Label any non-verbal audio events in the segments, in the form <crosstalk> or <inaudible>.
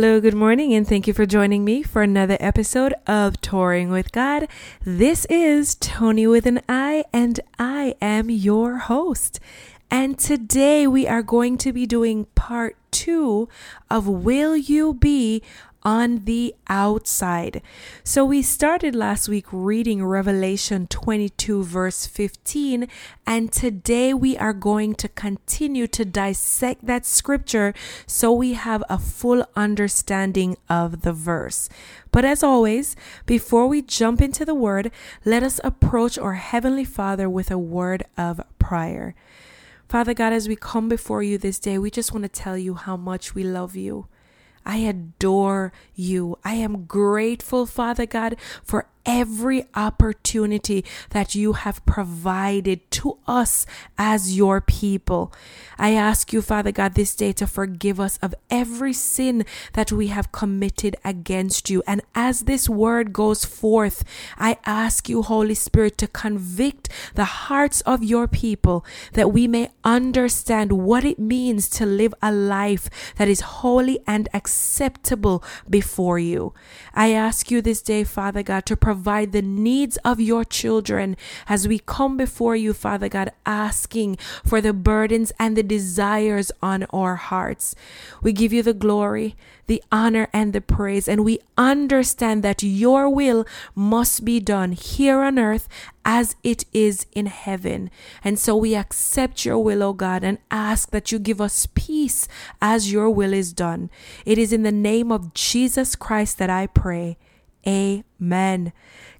Hello, good morning, and thank you for joining me for another episode of Touring with God. This is Toni with an I, and I am your host. And today we are going to be doing part two of Will You Be on the outside. So we started last week reading Revelation 22, verse 15, and today we are going to continue to dissect that scripture so we have a full understanding of the verse. But as always, before we jump into the word, let us approach our Heavenly Father with a word of prayer. Father God, as we come before you this day, we just want to tell you how much we love you. I adore you. I am grateful, Father God, for every opportunity that you have provided to us as your people. I ask you, Father God, this day to forgive us of every sin that we have committed against you. And as this word goes forth, I ask you, Holy Spirit, to convict the hearts of your people that we may understand what it means to live a life that is holy and acceptable before you. I ask you this day, Father God, to provide provide the needs of your children as we come before you, Father God, asking for the burdens and the desires on our hearts. We give you the glory, the honor, and the praise, and we understand that your will must be done here on earth as it is in heaven. And so we accept your will, O God, and ask that you give us peace as your will is done. It is in the name of Jesus Christ that I pray. Amen.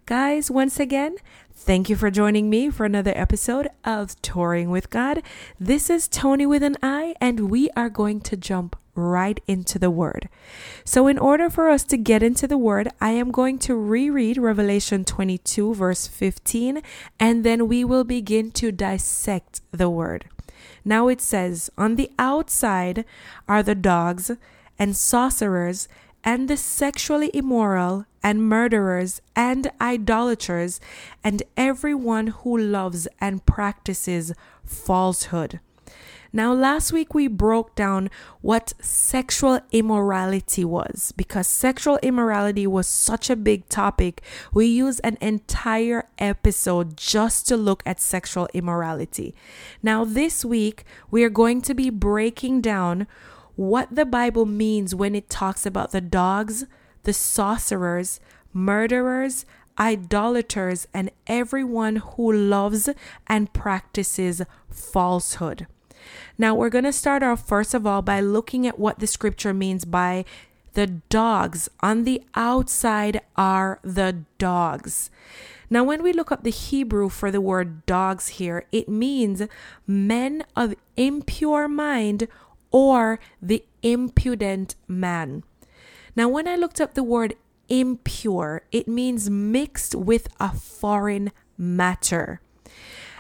Guys, once again, thank you for joining me for another episode of Touring with God. This is Toni with an I, and we are going to jump right into the Word. So, in order for us to get into the Word, I am going to reread Revelation 22, verse 15, and then we will begin to dissect the Word. Now it says, On the outside are the dogs and sorcerers and the sexually immoral and murderers and idolaters and everyone who loves and practices falsehood. Now, last week we broke down what sexual immorality was because sexual immorality was such a big topic. We used an entire episode just to look at sexual immorality. Now, this week we are going to be breaking down what the Bible means when it talks about the dogs, the sorcerers, murderers, idolaters, and everyone who loves and practices falsehood. Now, we're going to start off first of all by looking at what the scripture means by the dogs. On the outside are the dogs. Now, when we look up the Hebrew for the word dogs here, it means men of impure mind or the impudent man. Now, when I looked up the word impure, it means mixed with a foreign matter.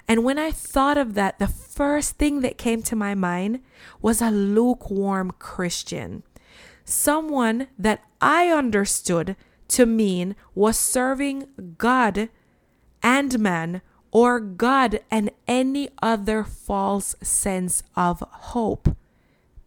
And when I thought of that, the first thing that came to my mind was a lukewarm Christian. Someone that I understood to mean was serving God and man or God and any other false sense of hope.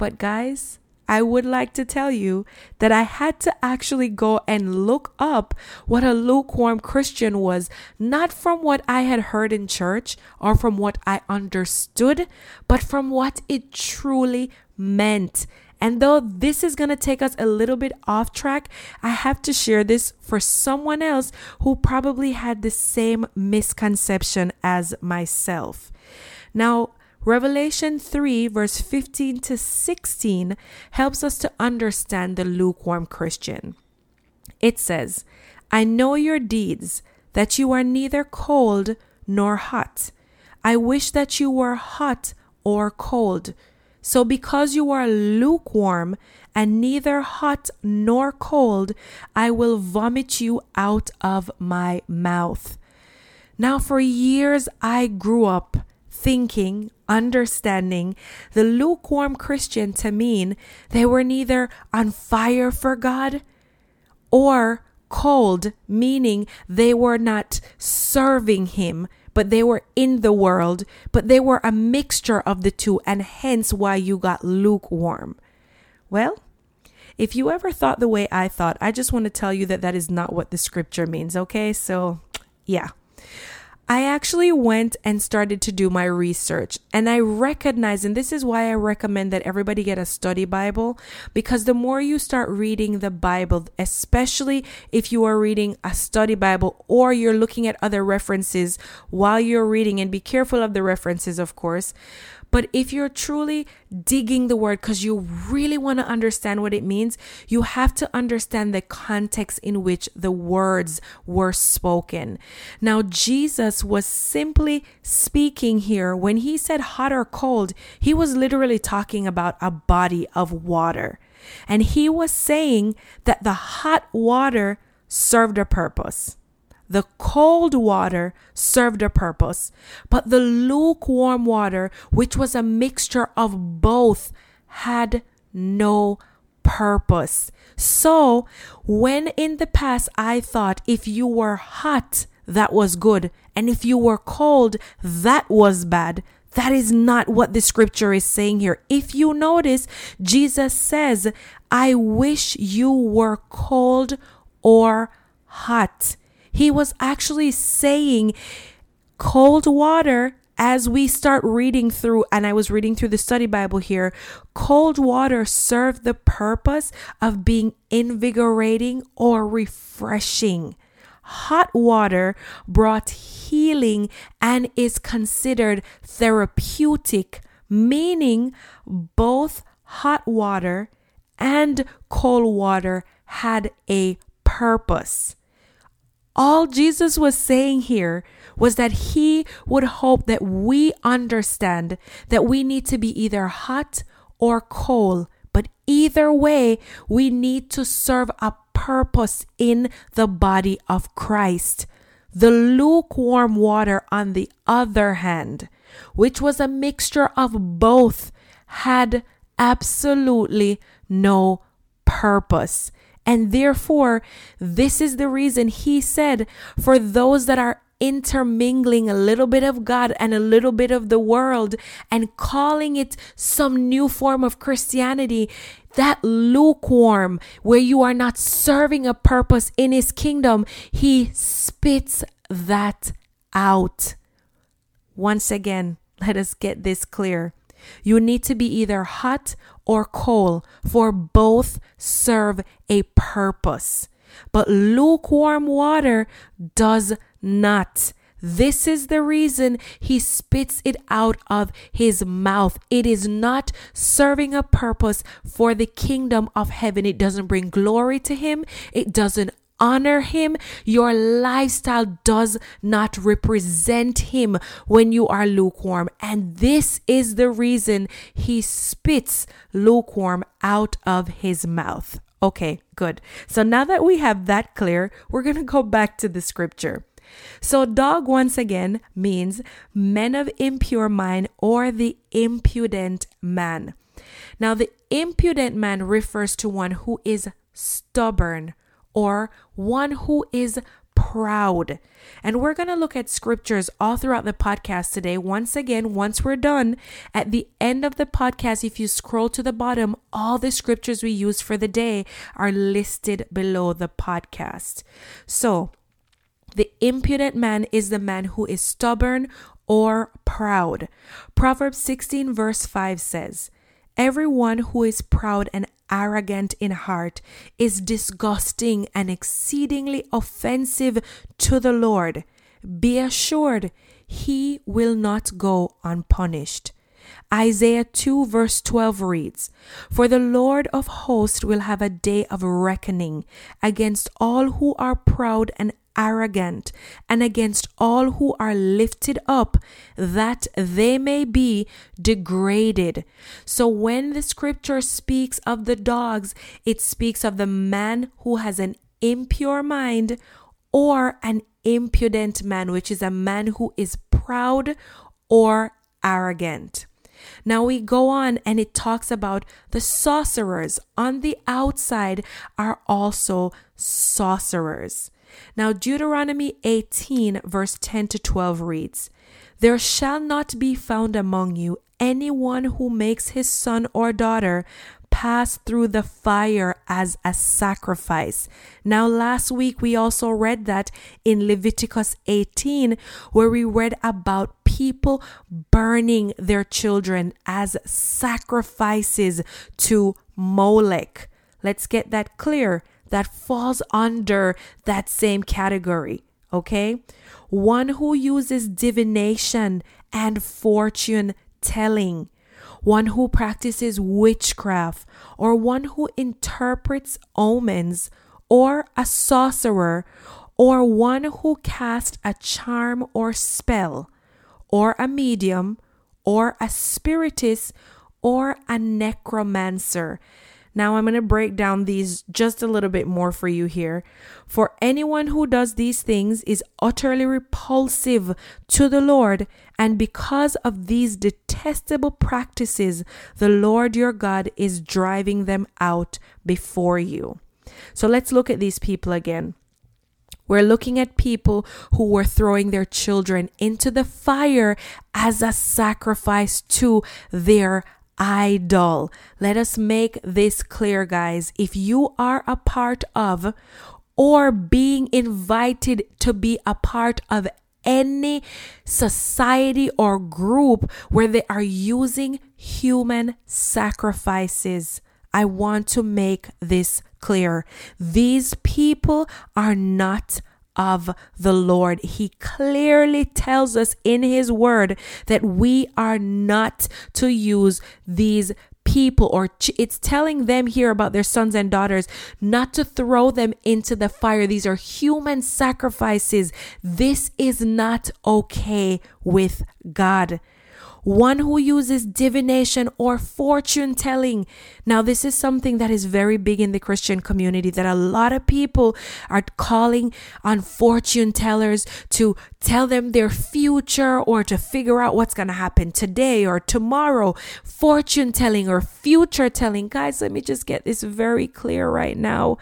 But, guys, I would like to tell you that I had to actually go and look up what a lukewarm Christian was, not from what I had heard in church or from what I understood, but from what it truly meant. And though this is going to take us a little bit off track, I have to share this for someone else who probably had the same misconception as myself. Now, Revelation 3, verse 15 to 16, helps us to understand the lukewarm Christian. It says, I know your deeds, that you are neither cold nor hot. I wish that you were hot or cold. So, because you are lukewarm and neither hot nor cold, I will vomit you out of my mouth. Now, for years, I grew up thinking, understanding the lukewarm Christian to mean they were neither on fire for God or cold, meaning they were not serving Him, but they were in the world, but they were a mixture of the two, and hence why you got lukewarm. Well, if you ever thought the way I thought, I just want to tell you that that is not what the scripture means, okay? So, yeah. I actually went and started to do my research and I recognize, and this is why I recommend that everybody get a study Bible because the more you start reading the Bible, especially if you are reading a study Bible or you're looking at other references while you're reading, and be careful of the references, of course. But if you're truly digging the word because you really want to understand what it means, you have to understand the context in which the words were spoken. Now, Jesus was simply speaking here when he said hot or cold, he was literally talking about a body of water. And he was saying that the hot water served a purpose. The cold water served a purpose, but the lukewarm water, which was a mixture of both, had no purpose. So, when in the past I thought if you were hot, that was good, and if you were cold, that was bad. That is not what the scripture is saying here. If you notice, Jesus says, I wish you were cold or hot. He was actually saying cold water as we start reading through, and I was reading through the study Bible here, cold water served the purpose of being invigorating or refreshing. Hot water brought healing and is considered therapeutic, meaning both hot water and cold water had a purpose. All Jesus was saying here was that he would hope that we understand that we need to be either hot or cold, but either way, we need to serve a purpose in the body of Christ. The lukewarm water, on the other hand, which was a mixture of both, had absolutely no purpose. And therefore, this is the reason he said, for those that are intermingling a little bit of God and a little bit of the world and calling it some new form of Christianity, that lukewarm, where you are not serving a purpose in his kingdom, he spits that out. Once again, let us get this clear. You need to be either hot or cold, for both serve a purpose. But lukewarm water does not. This is the reason he spits it out of his mouth. It is not serving a purpose for the kingdom of heaven. It doesn't bring glory to him. It doesn't honor him, your lifestyle does not represent him when you are lukewarm. And this is the reason he spits lukewarm out of his mouth. Okay, good. So now that we have that clear, we're going to go back to the scripture. So, dog once again means men of impure mind or the impudent man. Now, the impudent man refers to one who is stubborn, or one who is proud. And we're going to look at scriptures all throughout the podcast today. Once again, once we're done, at the end of the podcast, if you scroll to the bottom, all the scriptures we use for the day are listed below the podcast. So, the impudent man is the man who is stubborn or proud. Proverbs 16, verse 5 says, Everyone who is proud and arrogant in heart is disgusting and exceedingly offensive to the Lord. Be assured, he will not go unpunished. Isaiah 2 verse 12 reads, For the Lord of hosts will have a day of reckoning against all who are proud and arrogant, and against all who are lifted up, that they may be degraded. So when the scripture speaks of the dogs, it speaks of the man who has an impure mind or an impudent man, which is a man who is proud or arrogant. Now we go on and it talks about the sorcerers on the outside are also sorcerers. Now, Deuteronomy 18, verse 10 to 12 reads There shall not be found among you anyone who makes his son or daughter pass through the fire as a sacrifice. Now, last week we also read that in Leviticus 18, where we read about people burning their children as sacrifices to Molech. Let's get that clear. That falls under that same category, okay? One who uses divination and fortune telling one who practices witchcraft, or one who interprets omens, or a sorcerer, or one who casts a charm or spell, or a medium, or a spiritist, or a necromancer. Now I'm going to break down these just a little bit more for you here. For anyone who does these things is utterly repulsive to the Lord, and because of these detestable practices, the Lord your God is driving them out before you. So let's look at these people again. We're looking at people who were throwing their children into the fire as a sacrifice to their idol. Let us make this clear, guys. If you are a part of or being invited to be a part of any society or group where they are using human sacrifices, I want to make this clear. These people are not of the Lord. He clearly tells us in His Word that we are not to use these people or ch- it's telling them here about their sons and daughters not to throw them into the fire. These are human sacrifices. This is not okay with god one who uses divination or fortune telling. Now, this is something that is very big in the Christian community that a lot of people are calling on fortune tellers to tell them their future or to figure out what's going to happen today or tomorrow. Fortune telling or future telling. Guys, let me just get this very clear right now.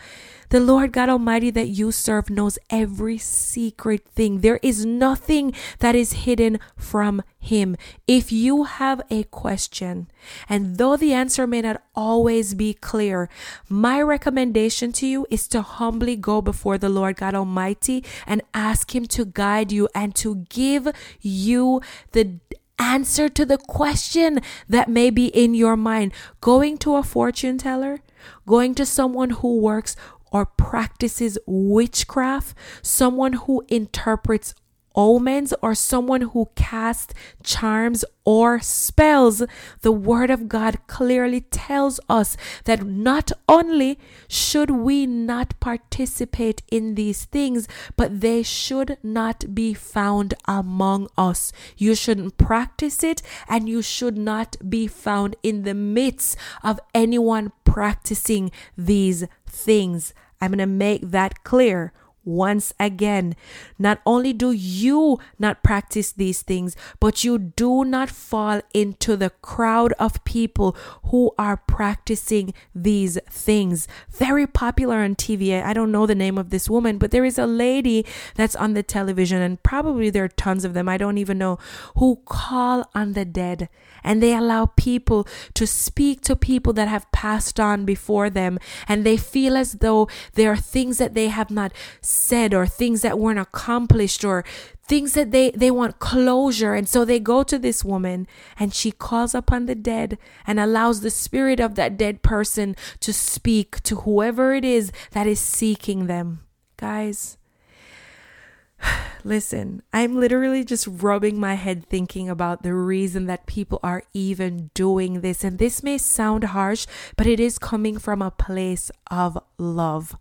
The Lord God Almighty that you serve knows every secret thing. There is nothing that is hidden from Him. If you have a question, and though the answer may not always be clear, my recommendation to you is to humbly go before the Lord God Almighty and ask Him to guide you and to give you the answer to the question that may be in your mind. Going to a fortune teller, going to someone who works or practices witchcraft, someone who interprets omens, or someone who casts charms or spells, the Word of God clearly tells us that not only should we not participate in these things, but they should not be found among us. You shouldn't practice it, and you should not be found in the midst of anyone practicing these things. I'm going to make that clear once again. Not only do you not practice these things, but you do not fall into the crowd of people who are practicing these things. Very popular on TV. I don't know the name of this woman, but there is a lady that's on the television, and probably there are tons of them, I don't even know, who call on the dead and they allow people to speak to people that have passed on before them and they feel as though there are things that they have not said or things that weren't accomplished or things that they they want closure. And so they go to this woman and she calls upon the dead and allows the spirit of that dead person to speak to whoever it is that is seeking them. Guys <sighs> listen i'm literally just rubbing my head thinking about the reason that people are even doing this. And this may sound harsh but it is coming from a place of love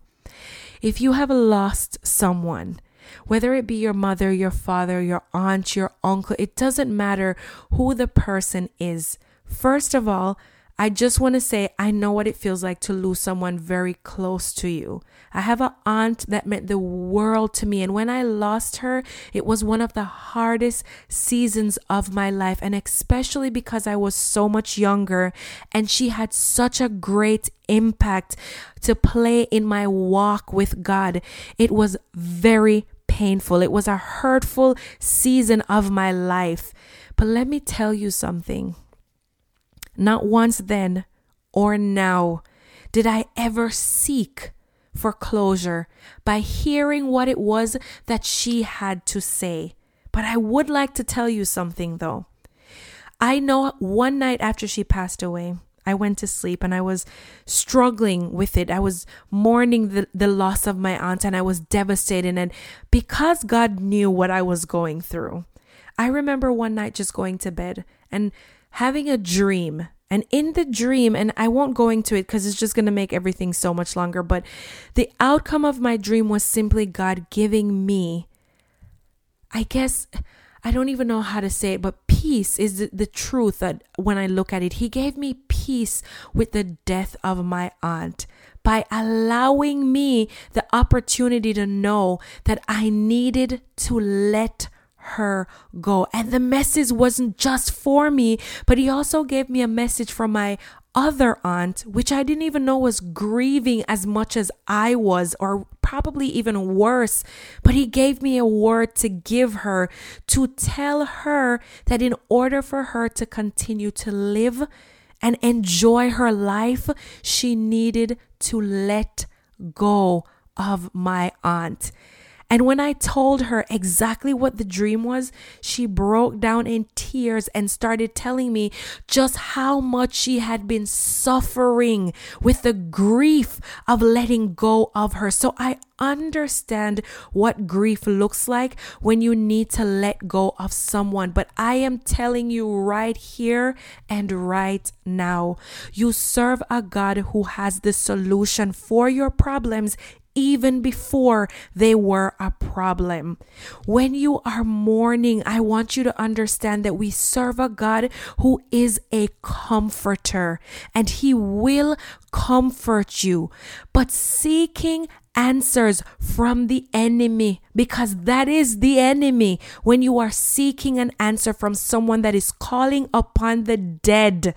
if you have lost someone, whether it be your mother, your father, your aunt, your uncle, it doesn't matter who the person is. First of all, I just want to say I know what it feels like to lose someone very close to you. I have an aunt that meant the world to me, and when I lost her, it was one of the hardest seasons of my life, and especially because I was so much younger and she had such a great impact to play in my walk with God. It was very painful, it was a hurtful season of my life. But let me tell you something. Not once then or now did I ever seek for closure by hearing what it was that she had to say. But I would like to tell you something though. I know one night after she passed away, I went to sleep and I was struggling with it. I was mourning the, the loss of my aunt and I was devastated. And because God knew what I was going through, I remember one night just going to bed and having a dream. And in the dream, and I won't go into it because it's just going to make everything so much longer, but the outcome of my dream was simply God giving me, I guess, I don't even know how to say it, but peace is the, the, truth that when I look at it, He gave me peace with the death of my aunt by allowing me the opportunity to know that I needed to let her go. And the message wasn't just for me, but he also gave me a message from my other aunt, which I didn't even know was grieving as much as I was, or probably even worse. But he gave me a word to give her to tell her that in order for her to continue to live and enjoy her life, she needed to let go of my aunt. And when I told her exactly what the dream was, she broke down in tears and started telling me just how much she had been suffering with the grief of letting go of her. So I understand what grief looks like when you need to let go of someone. But I am telling you right here and right now, you serve a God who has the solution for your problems even before they were a problem. When you are mourning, I want you to understand that we serve a God who is a comforter and he will comfort you. But seeking answers from the enemy because that is the enemy when you are seeking an answer from someone that is calling upon the dead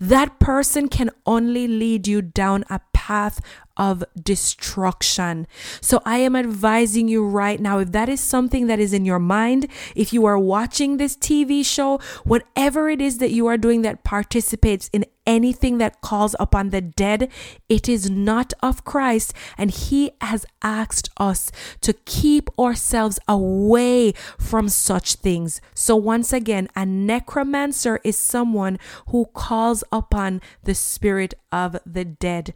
that person can only lead you down a path of destruction. So I am advising you right now if that is something that is in your mind, if you are watching this TV show, whatever it is that you are doing that participates in anything that calls upon the dead, it is not of Christ. And He has asked us to keep ourselves away from such things. So, once again, a necromancer is someone who calls upon the spirit of the dead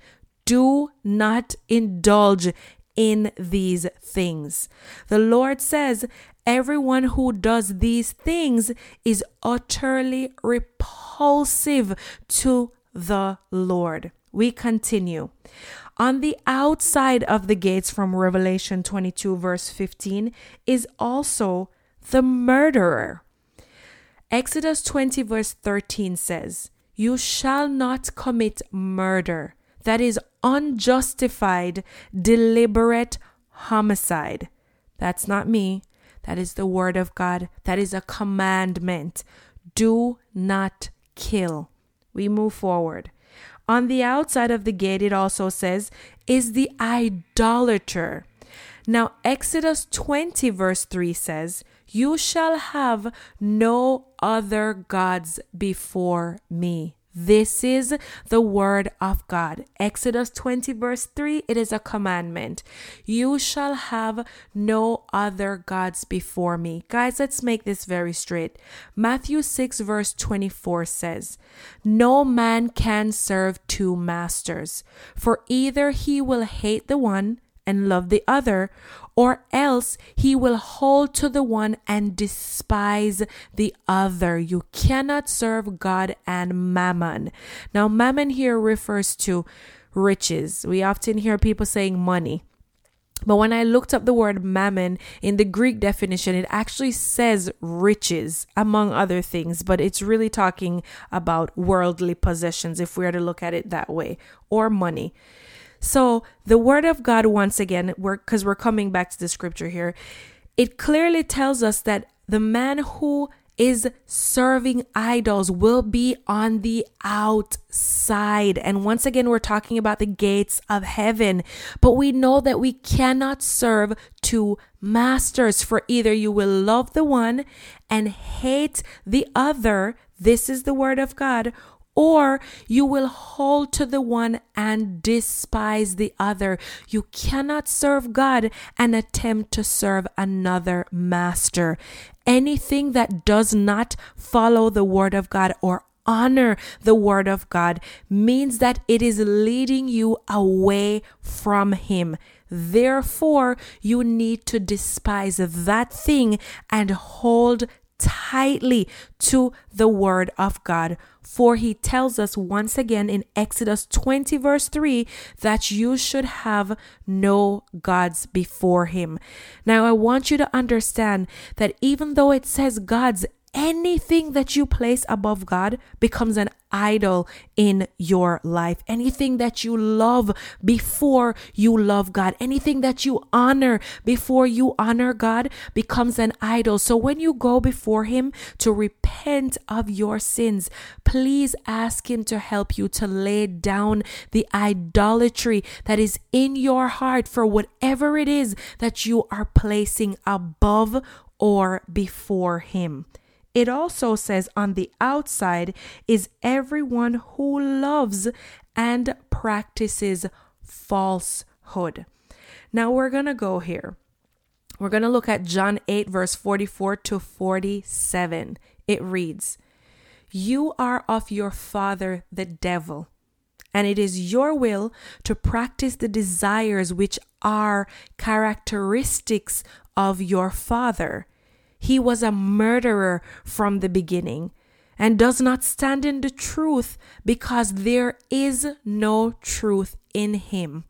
do not indulge in these things. The Lord says, Everyone who does these things is utterly repulsive to the Lord. We continue. On the outside of the gates from Revelation 22, verse 15, is also the murderer. Exodus 20, verse 13 says, You shall not commit murder that is unjustified, deliberate homicide. That's not me. That is the word of God. That is a commandment. Do not kill. We move forward. On the outside of the gate, it also says, is the idolater. Now, Exodus 20, verse 3 says, You shall have no other gods before me. This is the word of God. Exodus 20, verse 3 it is a commandment. You shall have no other gods before me. Guys, let's make this very straight. Matthew 6, verse 24 says, No man can serve two masters, for either he will hate the one and love the other, or else he will hold to the one and despise the other. You cannot serve God and mammon. Now, mammon here refers to riches. We often hear people saying money. But when I looked up the word mammon in the Greek definition, it actually says riches, among other things, but it's really talking about worldly possessions if we are to look at it that way, or money. So the word of God, once again, we're because we're coming back to the scripture here, it clearly tells us that the man who is serving idols will be on the outside. And once again, we're talking about the gates of heaven. But we know that we cannot serve two masters, for either you will love the one and hate the other. This is the word of God or you will hold to the one and despise the other. You cannot serve God and attempt to serve another master. Anything that does not follow the word of God or honor the word of God means that it is leading you away from Him. Therefore, you need to despise that thing and hold tightly to the word of God. For he tells us once again in Exodus 20, verse 3, that you should have no gods before him. Now, I want you to understand that even though it says gods anything that you place above God becomes an idol in your life. Anything that you love before you love God, anything that you honor before you honor God becomes an idol. So when you go before Him to repent of your sins, please ask Him to help you to lay down the idolatry that is in your heart for whatever it is that you are placing above or before Him. It also says on the outside is everyone who loves and practices falsehood. Now we're going to go here. We're going to look at John 8, verse 44 to 47. It reads, You are of your father, the devil, and it is your will to practice the desires which are characteristics of your father. He was a murderer from the beginning and does not stand in the truth because there is no truth in him.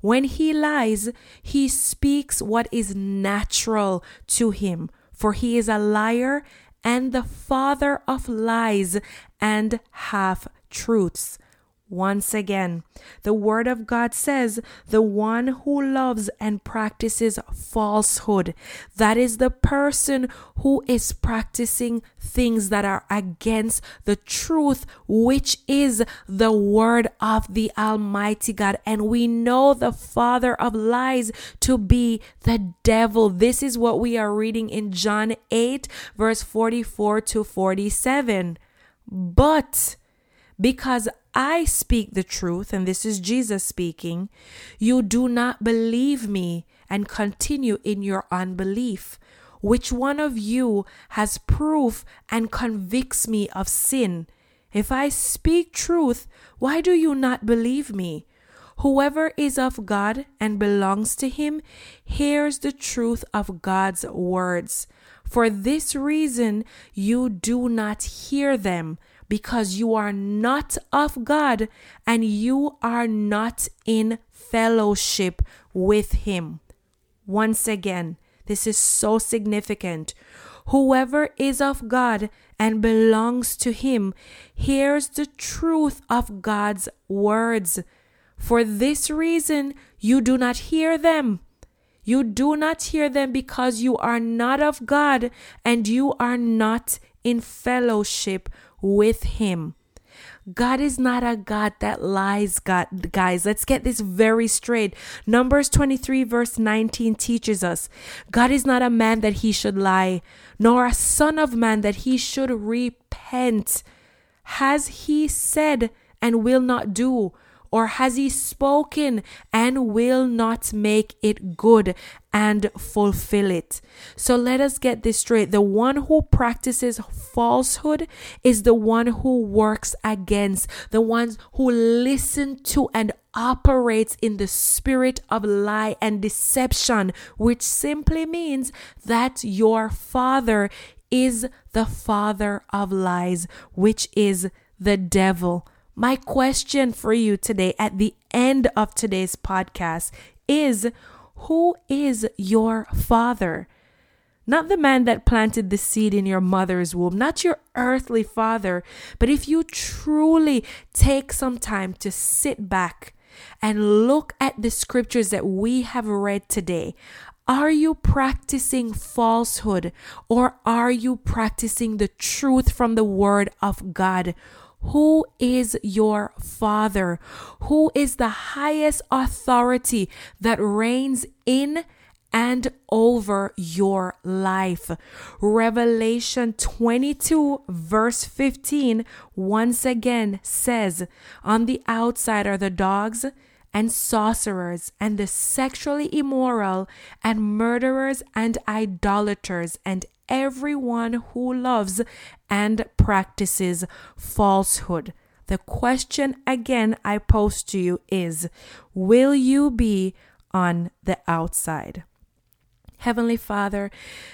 When he lies, he speaks what is natural to him, for he is a liar and the father of lies and half truths. Once again, the Word of God says, the one who loves and practices falsehood, that is the person who is practicing things that are against the truth, which is the Word of the Almighty God. And we know the father of lies to be the devil. This is what we are reading in John 8, verse 44 to 47. But because I speak the truth, and this is Jesus speaking, you do not believe me and continue in your unbelief. Which one of you has proof and convicts me of sin? If I speak truth, why do you not believe me? Whoever is of God and belongs to him hears the truth of God's words. For this reason, you do not hear them because you are not of God and you are not in fellowship with Him. Once again, this is so significant. Whoever is of God and belongs to Him hears the truth of God's words. For this reason, you do not hear them. You do not hear them because you are not of God and you are not in fellowship with Him. God is not a God that lies, God, guys. Let's get this very straight. Numbers 23, verse 19 teaches us God is not a man that he should lie, nor a son of man that he should repent. Has he said and will not do? Or has he spoken and will not make it good and fulfill it? So let us get this straight. The one who practices falsehood is the one who works against, the ones who listen to and operates in the spirit of lie and deception, which simply means that your father is the father of lies, which is the devil. My question for you today at the end of today's podcast is Who is your father? Not the man that planted the seed in your mother's womb, not your earthly father, but if you truly take some time to sit back and look at the scriptures that we have read today, are you practicing falsehood or are you practicing the truth from the word of God? Who is your Father? Who is the highest authority that reigns in and over your life. Revelation 22, verse 15, once again says, On the outside are the dogs and sorcerers and the sexually immoral and murderers and idolaters and everyone who loves and practices falsehood. The question again I pose to you is Will you be on the outside? Heavenly Father,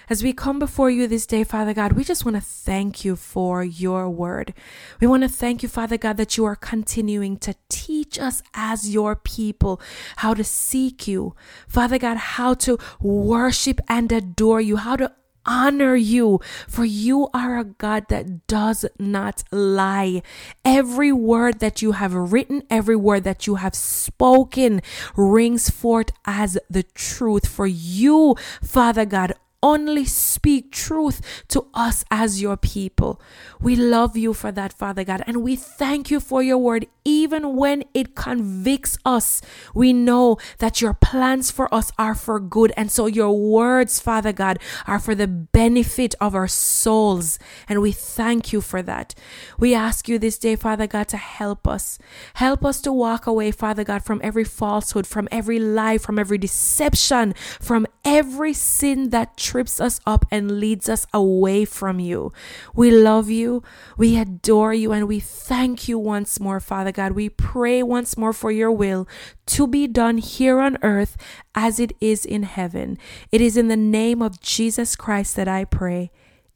as we come before you this day, Father God, we just want to thank you for your word. We want to thank you, Father God, that you are continuing to teach us as your people how to seek you. Father God, how to worship and adore you, how to honor you, for you are a God that does not lie. Every word that you have written, every word that you have spoken rings forth as the truth. For you, Father God, only speak truth to us as your people. We love you for that, Father God, and we thank you for your word. Even when it convicts us, we know that your plans for us are for good. And so your words, Father God, are for the benefit of our souls. And we thank you for that. We ask you this day, Father God, to help us. Help us to walk away, Father God, from every falsehood, from every lie, from every deception, from every sin that trips us up and leads us away from you. We love you, we adore you, and we thank you once more, Father God. We pray once more for your will to be done here on earth as it is in heaven. It is in the name of Jesus Christ that I pray.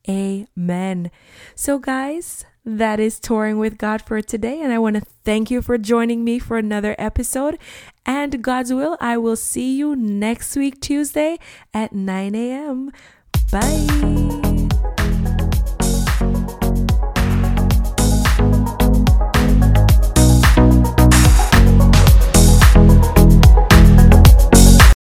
Amen. So, guys, that is touring with God for today. And I want to thank you for joining me for another episode. And God's will, I will see you next week, Tuesday at 9 a.m. Bye.